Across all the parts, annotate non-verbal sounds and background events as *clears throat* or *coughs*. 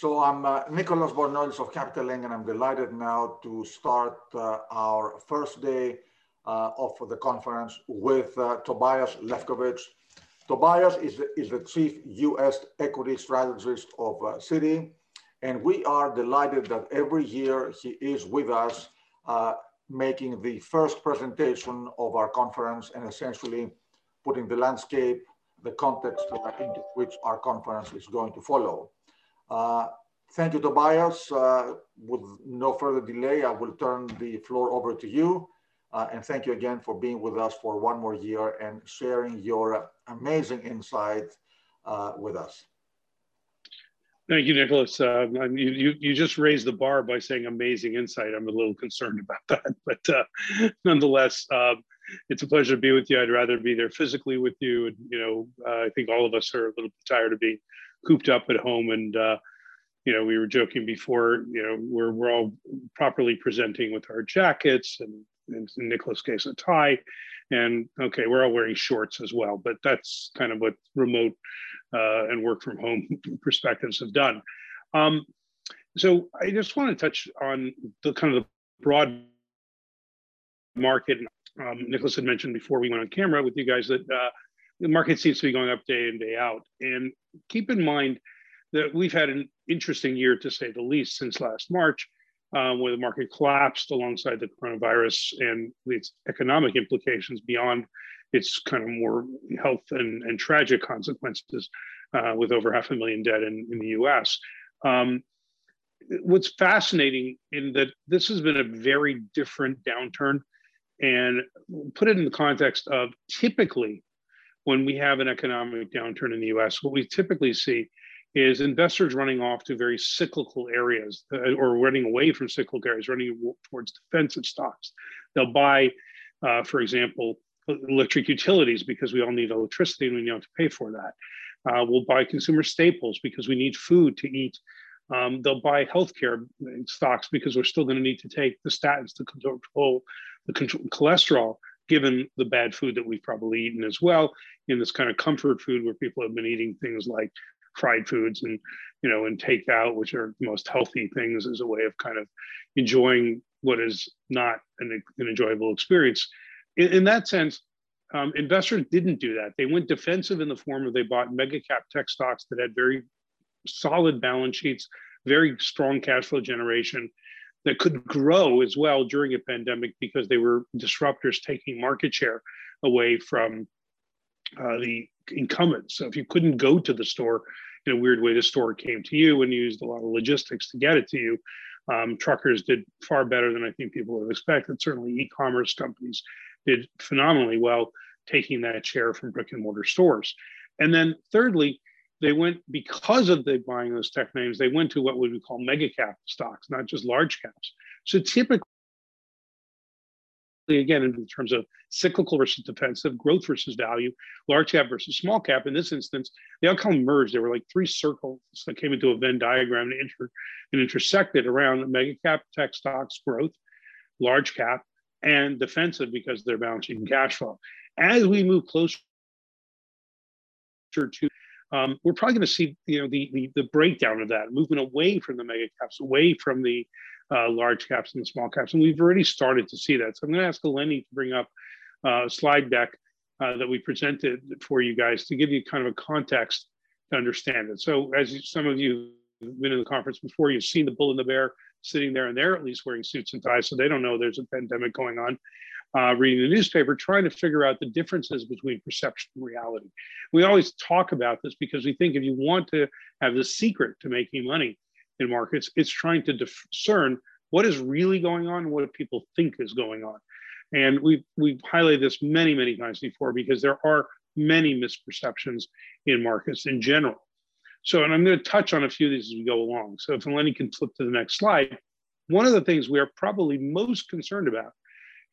So I'm uh, Nicolas Bornozis of Capital Link, and I'm delighted now to start uh, our first day uh, of the conference with uh, Tobias Levkovich. Tobias is, is the chief U.S. equity strategist of uh, Citi, and we are delighted that every year he is with us, uh, making the first presentation of our conference and essentially putting the landscape, the context into which our conference is going to follow. Uh, thank you, Tobias. Uh, with no further delay, I will turn the floor over to you. Uh, and thank you again for being with us for one more year and sharing your amazing insight uh, with us. Thank you, Nicolas. Uh, you, you, just raised the bar by saying amazing insight. I'm a little concerned about *laughs* that, but uh, nonetheless, um, it's a pleasure to be with you. I'd rather be there physically with you. And, you know, uh, I think all of us are a little tired of being cooped up at home. And, uh, you know, we were joking before, you know, we're, we're all properly presenting with our jackets and, and in Nicolas' case, a tie. And okay, we're all wearing shorts as well, but that's kind of what remote uh, and work from home *laughs* perspectives have done. Um, so I just want to touch on the kind of the broad market. Um, Nicolas had mentioned before we went on camera with you guys that uh, the market seems to be going up day in day out. And keep in mind that we've had an interesting year to say the least since last March, um, where the market collapsed alongside the coronavirus and its economic implications beyond its kind of more health and, and tragic consequences, uh, with over half a million dead in, in the US. Um, what's fascinating in that this has been a very different downturn and put it in the context of typically when we have an economic downturn in the US, what we typically see is investors running off to very cyclical areas uh, or running away from cyclical areas, running towards defensive stocks. They'll buy, uh, for example, electric utilities because we all need electricity and we need to pay for that. Uh, we'll buy consumer staples because we need food to eat. Um, they'll buy healthcare stocks because we're still going to need to take the statins to control the control cholesterol given the bad food that we've probably eaten as well in this kind of comfort food where people have been eating things like fried foods and you know and takeout which are the most healthy things as a way of kind of enjoying what is not an, an enjoyable experience. In, in that sense um, investors didn't do that. They went defensive in the form of they bought mega cap tech stocks that had very solid balance sheets very strong cash flow generation that could grow as well during a pandemic because they were disruptors taking market share away from uh, the incumbents. So if you couldn't go to the store in a weird way, the store came to you and used a lot of logistics to get it to you. Um, truckers did far better than I think people would have expected. Certainly, e-commerce companies did phenomenally well, taking that share from brick and mortar stores. And then, thirdly, they went because of the buying those tech names. They went to what we would call mega cap stocks, not just large caps. So typically, again, in terms of cyclical versus defensive, growth versus value, large cap versus small cap. In this instance, they all kind of merged. There were like three circles that came into a Venn diagram and, inter- and intersected around mega cap tech stocks growth, large cap, and defensive because they're balancing cash flow. As we move closer to um, we're probably going to see you know the, the, the breakdown of that movement away from the mega caps, away from the uh, large caps and the small caps, and we've already started to see that. So I'm going to ask Eleni to bring up uh, a slide deck uh, that we presented for you guys to give you kind of a context to understand it. So as some of you have been in the conference before, you've seen the bull and the bear sitting there, and they're at least wearing suits and ties, so they don't know there's a pandemic going on uh, reading the newspaper, trying to figure out the differences between perception and reality. We always talk about this because we think if you want to have the secret to making money in markets, it's trying to discern what is really going on and what people think is going on. And we've, we've highlighted this many, many times before because there are many misperceptions in markets in general. So, and I'm going to touch on a few of these as we go along. So if Eleni can flip to the next slide, one of the things we are probably most concerned about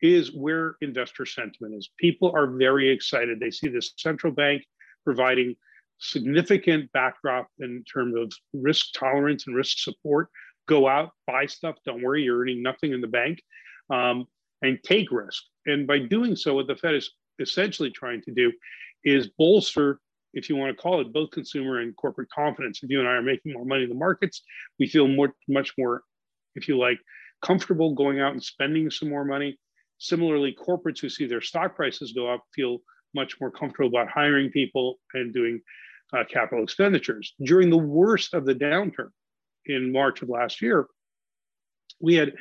is where investor sentiment is. People are very excited. They see this central bank providing significant backdrop in terms of risk tolerance and risk support. Go out, buy stuff. Don't worry, you're earning nothing in the bank, um, and take risk. And by doing so, what the Fed is essentially trying to do is bolster if you want to call it, both consumer and corporate confidence. If you and I are making more money in the markets, we feel more, much more, if you like, comfortable going out and spending some more money. Similarly, corporates who see their stock prices go up feel much more comfortable about hiring people and doing uh, capital expenditures. During the worst of the downturn in March of last year, we had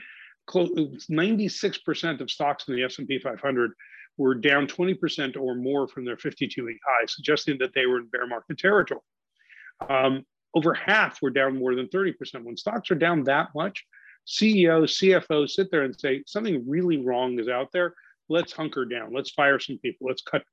close 96% of stocks in the S&P 500 were down 20% or more from their 52-week high, suggesting that they were in bear market territory. Um, over half were down more than 30%. When stocks are down that much, CEOs, CFOs sit there and say, something really wrong is out there. Let's hunker down. Let's fire some people. Let's cut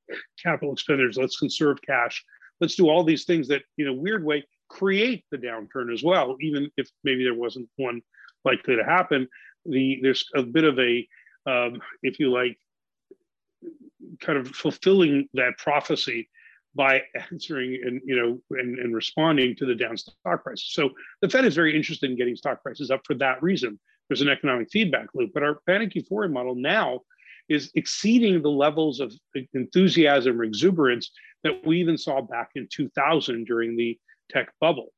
capital expenditures. Let's conserve cash. Let's do all these things that, in a weird way, create the downturn as well, even if maybe there wasn't one likely to happen. The there's a bit of a, um, if you like, kind of fulfilling that prophecy by answering and you know and, and responding to the down stock prices. So the Fed is very interested in getting stock prices up for that reason. There's an economic feedback loop, but our panic euphoria model now is exceeding the levels of enthusiasm or exuberance that we even saw back in 2000 during the tech bubble.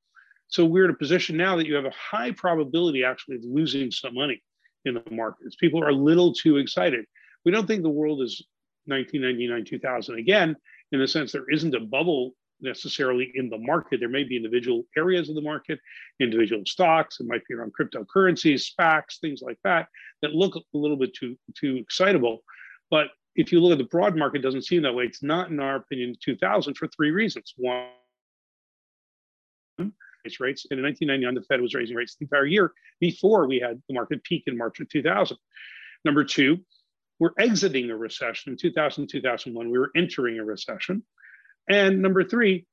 So we're in a position now that you have a high probability actually of losing some money in the markets. People are a little too excited. We don't think the world is 1999, 2000 again, in the sense there isn't a bubble necessarily in the market. There may be individual areas of the market, individual stocks, it might be around cryptocurrencies, SPACs, things like that, that look a little bit too, too excitable. But if you look at the broad market, it doesn't seem that way. It's not, in our opinion, 2000 for three reasons. One, rates. And in 1999, the Fed was raising rates the entire year before we had the market peak in March of 2000. Number two, we're exiting a recession. In 2000, 2001, we were entering a recession. And number three,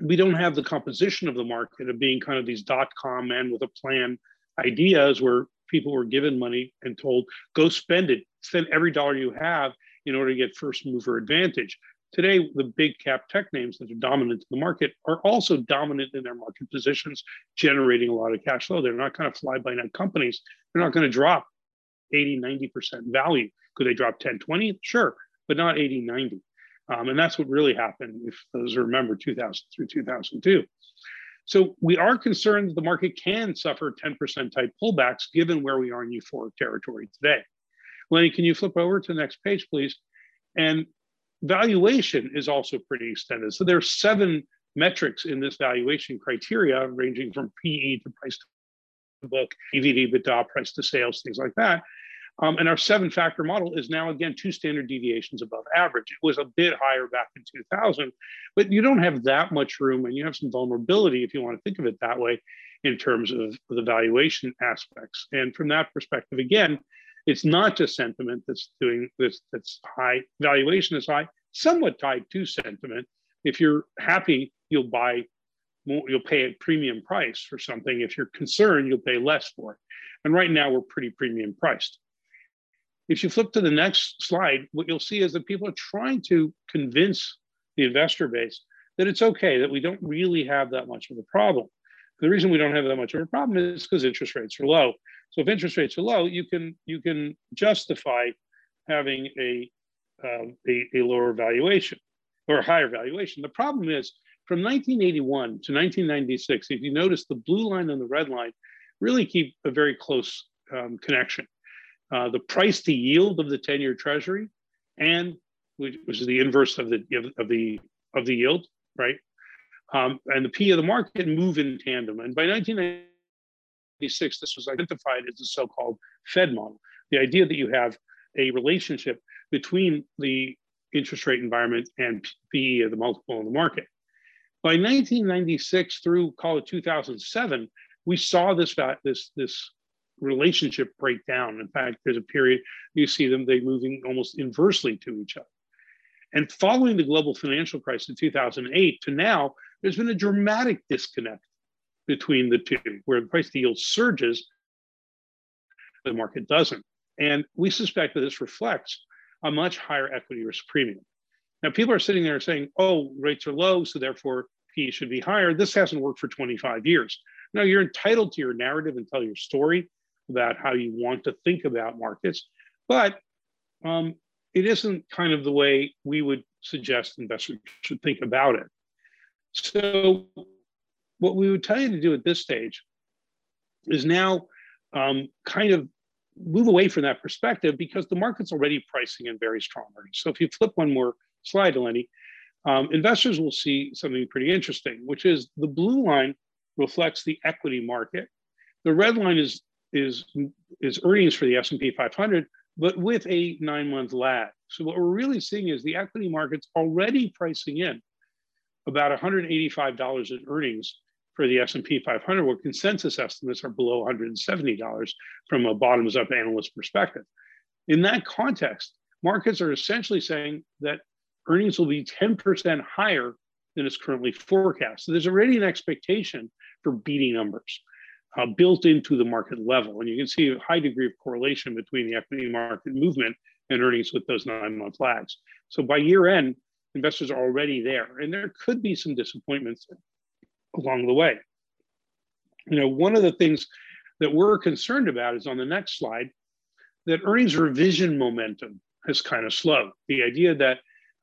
we don't have the composition of the market of being kind of these dot com men with a plan ideas where people were given money and told, go spend it, spend every dollar you have in order to get first mover advantage. Today, the big cap tech names that are dominant in the market are also dominant in their market positions, generating a lot of cash flow. They're not kind of fly by night companies. They're not going to drop 80, 90% value. Could they drop 10, 20? Sure, but not 80, 90. Um, and that's what really happened, if those remember 2000 through 2002. So we are concerned the market can suffer 10% type pullbacks given where we are in euphoric territory today. Lenny, can you flip over to the next page, please? And valuation is also pretty extended. So there are seven metrics in this valuation criteria, ranging from PE to price to book, to EBITDA, price to sales, things like that. Um, and our seven factor model is now again two standard deviations above average. It was a bit higher back in 2000, but you don't have that much room and you have some vulnerability if you want to think of it that way in terms of the valuation aspects. And from that perspective, again, it's not just sentiment that's doing this, that's high. Valuation is high, somewhat tied to sentiment. If you're happy, you'll buy you'll pay a premium price for something. If you're concerned, you'll pay less for it. And right now, we're pretty premium priced. If you flip to the next slide, what you'll see is that people are trying to convince the investor base that it's okay, that we don't really have that much of a problem. The reason we don't have that much of a problem is because interest rates are low. So if interest rates are low, you can you can justify having a um, a, a lower valuation or a higher valuation. The problem is from 1981 to 1996, if you notice the blue line and the red line really keep a very close um, connection. Uh, the price to yield of the 10-year treasury and which, which, is the inverse of the of the of the yield, right? Um, and the P of the market move in tandem. And by 1996, this was identified as the so-called Fed model. The idea that you have a relationship between the interest rate environment and PE of the multiple in the market. By 1996 through call it 2007, we saw this this this relationship break down. In fact, there's a period you see them they moving almost inversely to each other. And following the global financial crisis in 2008 to now, there's been a dramatic disconnect between the two, where the price to yield surges, the market doesn't. And we suspect that this reflects a much higher equity risk premium. Now, people are sitting there saying, oh, rates are low, so therefore P should be higher. This hasn't worked for 25 years. Now, you're entitled to your narrative and tell your story about how you want to think about markets, but um, it isn't kind of the way we would suggest investors should think about it. So, what we would tell you to do at this stage is now um, kind of move away from that perspective because the market's already pricing in very strong earnings. So, if you flip one more slide, Eleni, um, investors will see something pretty interesting, which is the blue line reflects the equity market. The red line is is is earnings for the S&P 500, but with a nine-month lag. So what we're really seeing is the equity market's already pricing in about $185 in earnings for the S&P 500, where consensus estimates are below $170 from a bottoms-up analyst perspective. In that context, markets are essentially saying that earnings will be 10% higher than is currently forecast. So there's already an expectation for beating numbers uh, built into the market level. And you can see a high degree of correlation between the equity market movement and earnings with those nine month lags. So by year end, investors are already there. And there could be some disappointments along the way. You know, one of the things that we're concerned about is on the next slide that earnings revision momentum has kind of slowed. The idea that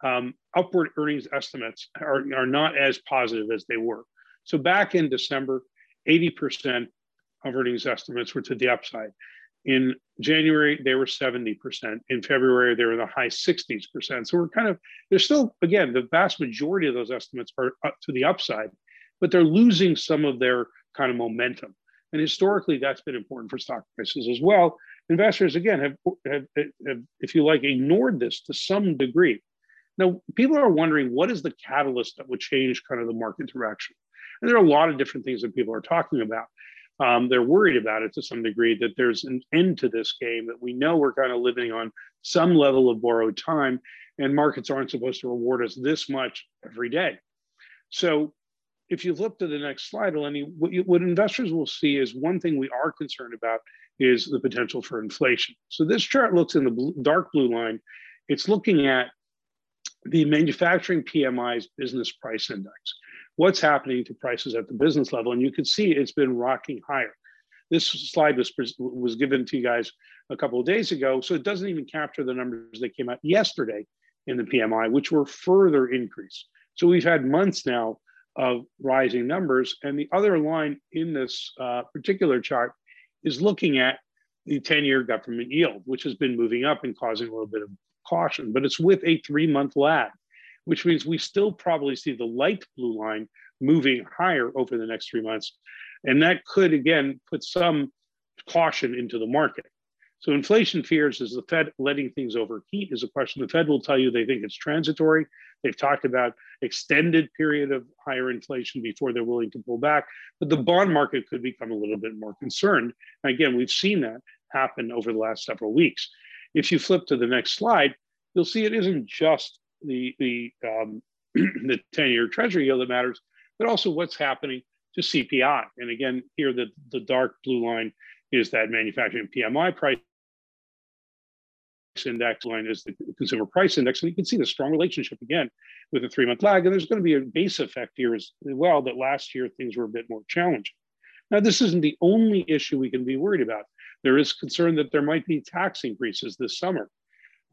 um, upward earnings estimates are, are not as positive as they were. So back in December, 80% of earnings estimates were to the upside. In January, they were 70%. In February, they were in the high 60s%. percent. So we're kind of, there's still, again, the vast majority of those estimates are up to the upside, but they're losing some of their kind of momentum. And historically, that's been important for stock prices as well. Investors, again, have, have, have, if you like, ignored this to some degree. Now, people are wondering what is the catalyst that would change kind of the market direction? And there are a lot of different things that people are talking about. Um, they're worried about it to some degree that there's an end to this game, that we know we're kind of living on some level of borrowed time, and markets aren't supposed to reward us this much every day. So if you look to the next slide, Eleni, what, you, what investors will see is one thing we are concerned about is the potential for inflation. So this chart looks in the dark blue line. It's looking at the manufacturing PMI's business price index what's happening to prices at the business level. And you can see it's been rocking higher. This slide was, was given to you guys a couple of days ago, so it doesn't even capture the numbers that came out yesterday in the PMI, which were further increased. So we've had months now of rising numbers. And the other line in this uh, particular chart is looking at the 10 year government yield, which has been moving up and causing a little bit of caution, but it's with a three month lag which means we still probably see the light blue line moving higher over the next three months. And that could, again, put some caution into the market. So inflation fears is the Fed letting things overheat is a question. The Fed will tell you they think it's transitory. They've talked about extended period of higher inflation before they're willing to pull back. But the bond market could become a little bit more concerned. And again, we've seen that happen over the last several weeks. If you flip to the next slide, you'll see it isn't just the the um, *clears throat* the 10-year treasury yield that matters, but also what's happening to CPI. And again, here the, the dark blue line is that manufacturing PMI price index line is the consumer price index. And you can see the strong relationship again with a three month lag. And there's going to be a base effect here as well that last year things were a bit more challenging. Now, this isn't the only issue we can be worried about. There is concern that there might be tax increases this summer.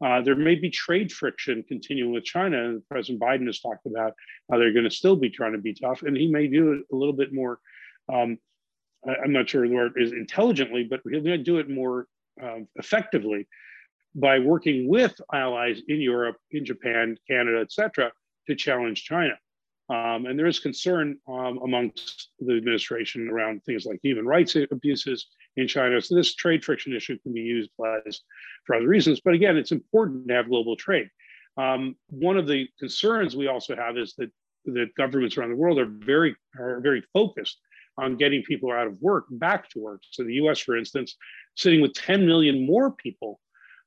Uh, there may be trade friction continuing with China. And President Biden has talked about how they're going to still be trying to be tough, and he may do it a little bit more. Um, I'm not sure the word is intelligently, but he'll do it more um, effectively by working with allies in Europe, in Japan, Canada, et cetera, to challenge China. Um, and there is concern um, amongst the administration around things like human rights abuses in China. So this trade friction issue can be used for other reasons. But again, it's important to have global trade. Um, one of the concerns we also have is that that governments around the world are very are very focused on getting people out of work back to work. So the U.S., for instance, sitting with 10 million more people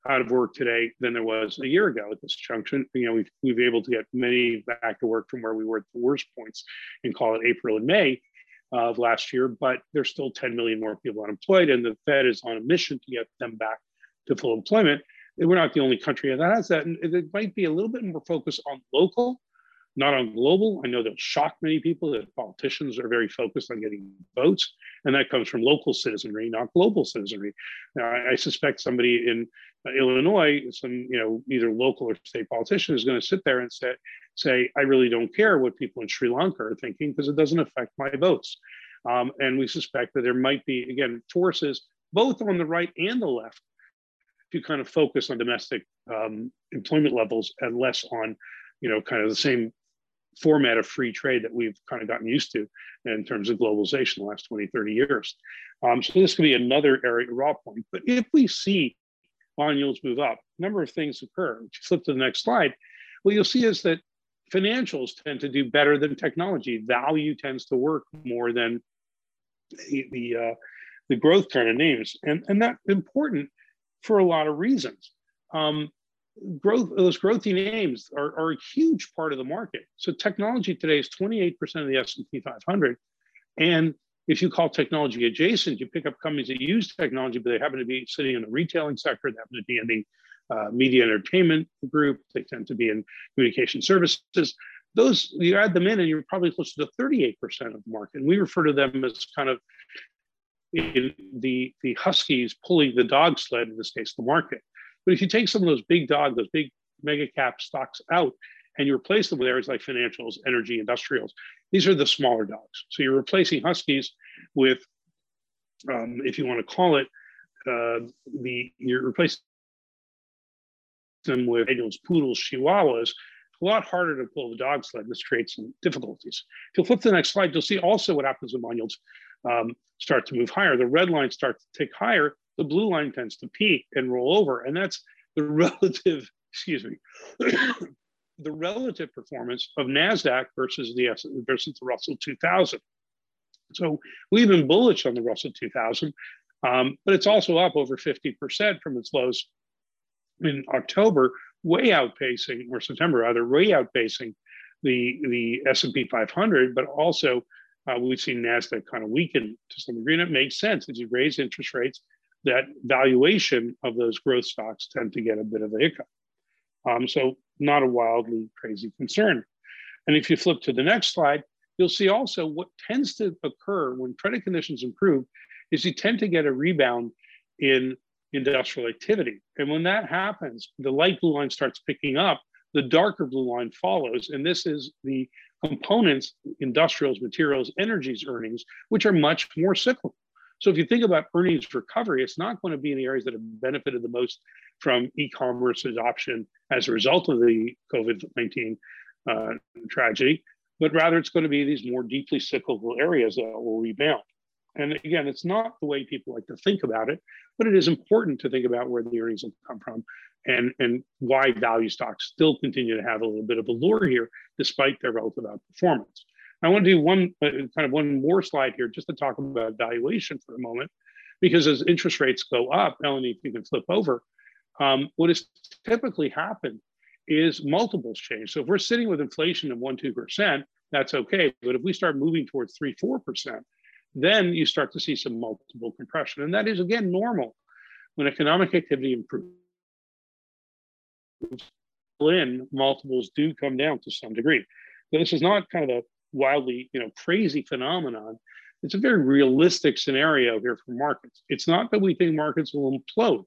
out of work today than there was a year ago at this junction. You know, we've we've able to get many back to work from where we were at the worst points in call it April and May of last year, but there's still 10 million more people unemployed, and the Fed is on a mission to get them back to full employment. We're not the only country that has that, and it might be a little bit more focused on local not on global. I know they'll shock many people that politicians are very focused on getting votes, and that comes from local citizenry, not global citizenry. Now, I, I suspect somebody in uh, Illinois, some you know either local or state politician, is going to sit there and say, "say I really don't care what people in Sri Lanka are thinking because it doesn't affect my votes." Um, and we suspect that there might be again forces both on the right and the left to kind of focus on domestic um, employment levels and less on you know kind of the same format of free trade that we've kind of gotten used to in terms of globalization the last 20, 30 years. Um, so this could be another area raw point. But if we see bond yields move up, a number of things occur. If you flip to the next slide, what you'll see is that financials tend to do better than technology. Value tends to work more than the, the, uh, the growth kind of names. And, and that's important for a lot of reasons. Um, growth those growthy names are, are a huge part of the market. So technology today is 28% of the s&p 500 and if you call technology adjacent you pick up companies that use technology but they happen to be sitting in the retailing sector they happen to be in the uh, media entertainment group they tend to be in communication services. Those you add them in and you're probably close to 38% of the market. And we refer to them as kind of the the huskies pulling the dog sled in this case the market but if you take some of those big dog, those big mega cap stocks out and you replace them with areas like financials, energy, industrials, these are the smaller dogs. So you're replacing huskies with, um, if you want to call it, uh, the you're replacing them with spaniels, poodles, chihuahuas. It's a lot harder to pull the dog sled. This creates some difficulties. If you'll flip to the next slide, you'll see also what happens when bond yields um, start to move higher. The red line starts to tick higher the blue line tends to peak and roll over. And that's the *laughs* relative, excuse me, *coughs* the relative performance of NASDAQ versus the, versus the Russell 2000. So we've been bullish on the Russell 2000, um, but it's also up over 50% from its lows in October, way outpacing, or September rather, way outpacing the, the S&P 500, but also uh, we've seen NASDAQ kind of weaken to some degree, and it makes sense as you raise interest rates that valuation of those growth stocks tend to get a bit of a hiccup. Um, so not a wildly crazy concern. And if you flip to the next slide, you'll see also what tends to occur when credit conditions improve is you tend to get a rebound in industrial activity. And when that happens, the light blue line starts picking up, the darker blue line follows. And this is the components, industrials, materials, energies earnings, which are much more cyclical. So if you think about earnings recovery, it's not going to be in the areas that have benefited the most from e-commerce adoption as a result of the COVID-19 uh, tragedy, but rather it's going to be these more deeply cyclical areas that will rebound. And again, it's not the way people like to think about it, but it is important to think about where the earnings will come from and, and why value stocks still continue to have a little bit of a lure here, despite their relative outperformance. I want to do one uh, kind of one more slide here just to talk about valuation for a moment, because as interest rates go up, Melanie, if you can flip over, um, what has typically happened is multiples change. So if we're sitting with inflation of one, 2%, that's okay. But if we start moving towards three, 4%, then you start to see some multiple compression. And that is, again, normal when economic activity improves. In multiples do come down to some degree. But this is not kind of a wildly, you know, crazy phenomenon. It's a very realistic scenario here for markets. It's not that we think markets will implode,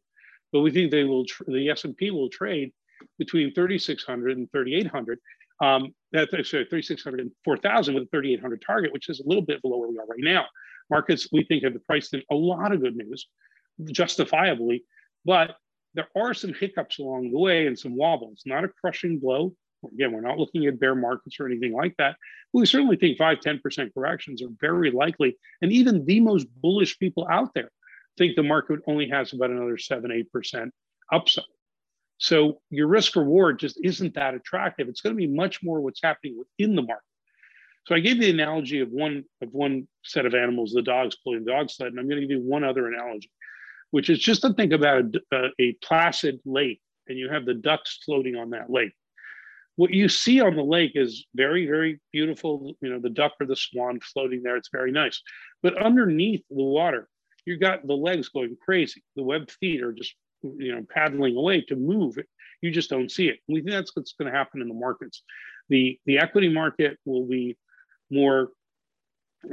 but we think they will. the S and P will trade between 3,600 and 3,800. Um, that's sorry, 3,600 and 4,000 with a 3,800 target, which is a little bit below where we are right now. Markets, we think, have priced in a lot of good news, justifiably, but there are some hiccups along the way and some wobbles. Not a crushing blow, Again, we're not looking at bear markets or anything like that. we certainly think 5 10% corrections are very likely. And even the most bullish people out there think the market only has about another 7 8% upside. So your risk reward just isn't that attractive. It's going to be much more what's happening within the market. So I gave the analogy of one of one set of animals, the dogs pulling the dog sled, and I'm going to give you one other analogy, which is just to think about a, a placid lake, and you have the ducks floating on that lake what you see on the lake is very, very beautiful. You know, the duck or the swan floating there. It's very nice. But underneath the water, you've got the legs going crazy. The web feet are just, you know, paddling away to move. You just don't see it. We think that's what's going to happen in the markets. The, the equity market will be more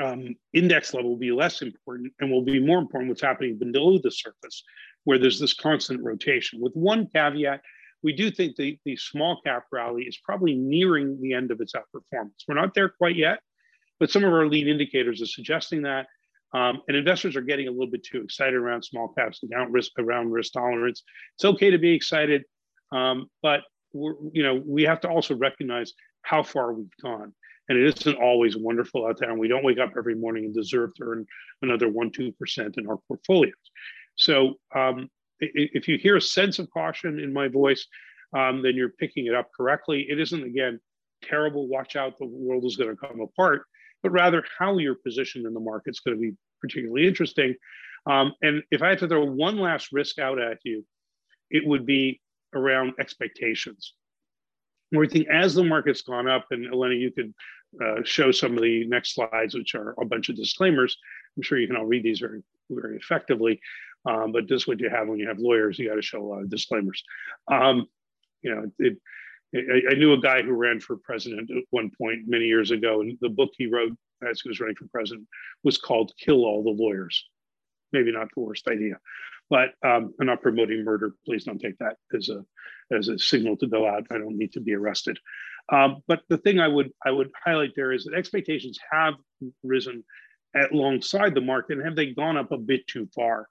um, index level will be less important and will be more important what's happening below the surface, where there's this constant rotation. With one caveat, we do think the, the small cap rally is probably nearing the end of its outperformance. We're not there quite yet, but some of our lead indicators are suggesting that. Um, and investors are getting a little bit too excited around small caps and down risk around risk tolerance. It's okay to be excited, um, but you know we have to also recognize how far we've gone and it isn't always wonderful out there and we don't wake up every morning and deserve to earn another 1-2% in our portfolios so um, if you hear a sense of caution in my voice um, then you're picking it up correctly it isn't again terrible watch out the world is going to come apart but rather how you're positioned in the market is going to be particularly interesting um, and if i had to throw one last risk out at you it would be around expectations we think as the market's gone up, and Elena, you could uh, show some of the next slides, which are a bunch of disclaimers. I'm sure you can all read these very, very effectively. Um, but this is what you have when you have lawyers. You got to show a lot of disclaimers. Um, you know, it, I, I, knew a guy who ran for president at one point many years ago, and the book he wrote as he was running for president was called "Kill All the Lawyers." Maybe not the worst idea, but um, I'm not promoting murder. Please don't take that as a as a signal to go out. I don't need to be arrested. Um, but the thing I would I would highlight there is that expectations have risen alongside the market, and have they gone up a bit too far?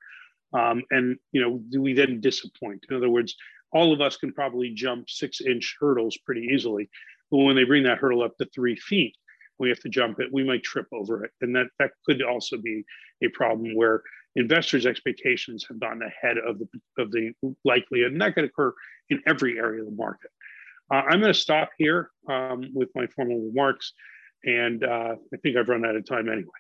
Um, and you know, do we then disappoint? In other words, all of us can probably jump six-inch hurdles pretty easily, but when they bring that hurdle up to three feet, we have to jump it. We might trip over it, and that that could also be a problem where investors' expectations have gotten ahead of the of the likelihood, and that could occur in every area of the market. Uh, I'm going to stop here um, with my formal remarks, and uh, I think I've run out of time anyway.